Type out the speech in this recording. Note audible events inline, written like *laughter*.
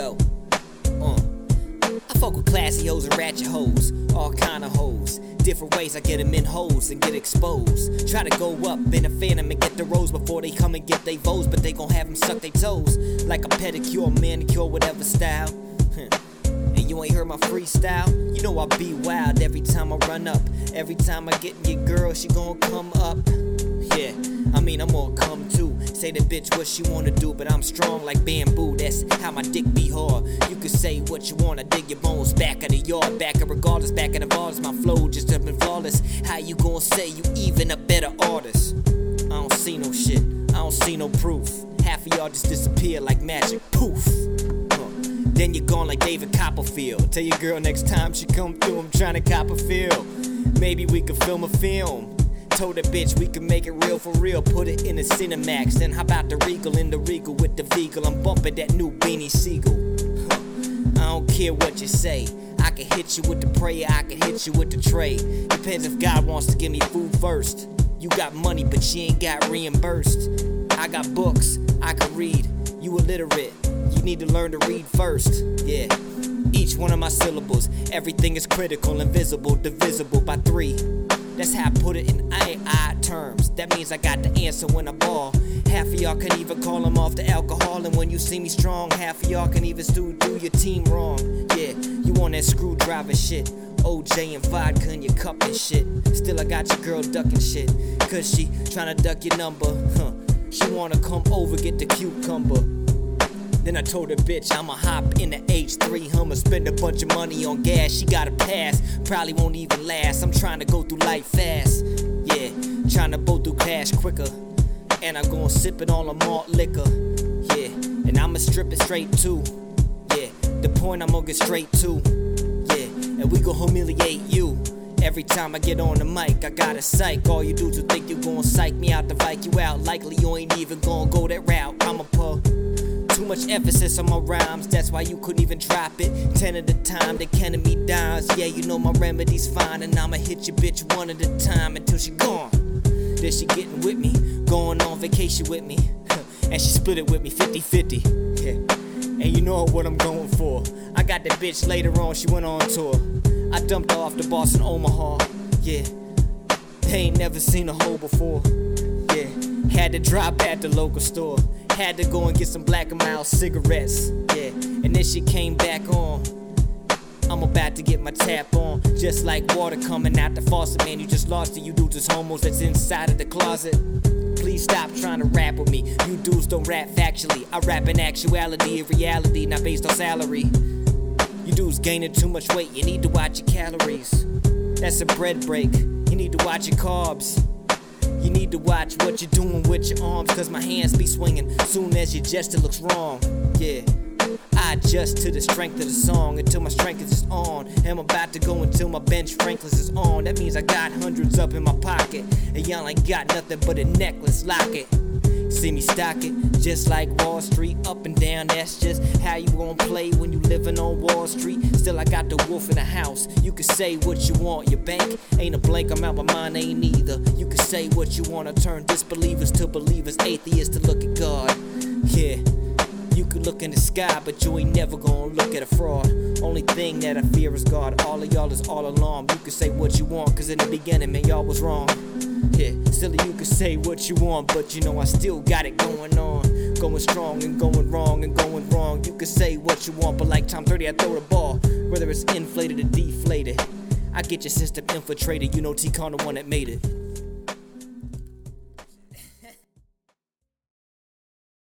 Yo, uh. I fuck with classy hoes and ratchet hoes, all kind of hoes. Different ways I get them in holes and get exposed. Try to go up in a phantom and get the rose before they come and get they votes, but they gon' have them suck their toes. Like a pedicure, manicure, whatever style. And you ain't heard my freestyle? You know I be wild every time I run up. Every time I get in your girl, she gon' come up. Yeah, mean, I'm gonna come too. Say the bitch what she wanna do, but I'm strong like bamboo. That's how my dick be hard. You can say what you wanna, dig your bones back of the yard, back of regardless, back of the bars. My flow just up and flawless. How you gonna say you even a better artist? I don't see no shit, I don't see no proof. Half of y'all just disappear like magic. Poof. Then you're gone like David Copperfield. Tell your girl next time she come through, I'm trying to cop a feel. Maybe we could film a film. Told a bitch we could make it real for real. Put it in a Cinemax. Then how about the Regal in the Regal with the Vegal? I'm bumping that new Beanie Sigel. *laughs* I don't care what you say. I can hit you with the prayer, I can hit you with the tray. Depends if God wants to give me food first. You got money, but you ain't got reimbursed. I got books, I can read. You illiterate, you need to learn to read first. Yeah. Each one of my syllables, everything is critical, invisible, divisible by three. That's how I put it in AI terms. That means I got the answer when I ball. Half of y'all can even call them off the alcohol, and when you see me strong, half of y'all can even still do your team wrong. Yeah, you on that screwdriver shit. OJ and vodka in your cup and shit. Still, I got your girl ducking shit. Cause she tryna duck your number. Huh. She wanna come over, get the cucumber. Then I told her, bitch, I'ma hop in the H3 Hummer, spend a bunch of money on gas. She got a pass, probably won't even last. I'm trying to go through life fast, yeah, trying to blow through cash quicker. And I'm gonna sip all on malt liquor, yeah, and I'ma strip it straight too, yeah. The point I'm gonna get straight to, yeah, and we gon' humiliate you. Every time I get on the mic, I got a psych. All you dudes who think you gon' psych me out to fight you out. Likely you ain't even gon' go that route. I'ma pull too much emphasis on my rhymes, that's why you couldn't even drop it. Ten at a time, canning me downs. Yeah, you know my remedy's fine, and I'ma hit your bitch one at a time until she gone. Then she getting with me, going on vacation with me, *laughs* and she split it with me 50 50. *laughs* Yeah. And you know what I'm going for. I got that bitch later on, she went on tour. I dumped her off the Boston Omaha. Yeah, they ain't never seen a hole before. Yeah, had to drop at the local store. Had to go and get some Black and Mild cigarettes. Yeah, and then she came back on. I'm about to get my tap on. Just like water coming out the faucet, man. You just lost it. You dudes homos that's inside of the closet. Please stop trying to rap with me. You dudes don't rap factually. I rap in actuality, in reality, not based on salary. You dudes gaining too much weight. You need to watch your calories. That's a bread break. You need to watch your carbs. You need to watch what you're doing with your arms, cause my hands be swinging soon as your gesture looks wrong. Yeah. I adjust to the strength of the song until my strength is on. I'm about to go until my bench Franklin's is on. That means I got hundreds up in my pocket. And y'all ain't got nothing but a necklace, lock it. See me stock it, just like Wall Street, up and down. That's just how you gon' play when you living on Wall Street. Still, I got the wolf in the house. You can say what you want, your bank ain't a blank. I'm out, my mind ain't either. You can say what you wanna, turn disbelievers to believers, atheists to look at God. Yeah. You could look in the sky, but you ain't never gonna look at a fraud. Only thing that I fear is God. All of y'all is all alarm. You can say what you want, cause in the beginning, man, y'all was wrong. Yeah, still you can say what you want, but you know I still got it going on. Going strong and going wrong and going wrong. You can say what you want, but like Tom 30, I throw the ball. Whether it's inflated or deflated. I get your system infiltrated, you know T-Con the one that made it.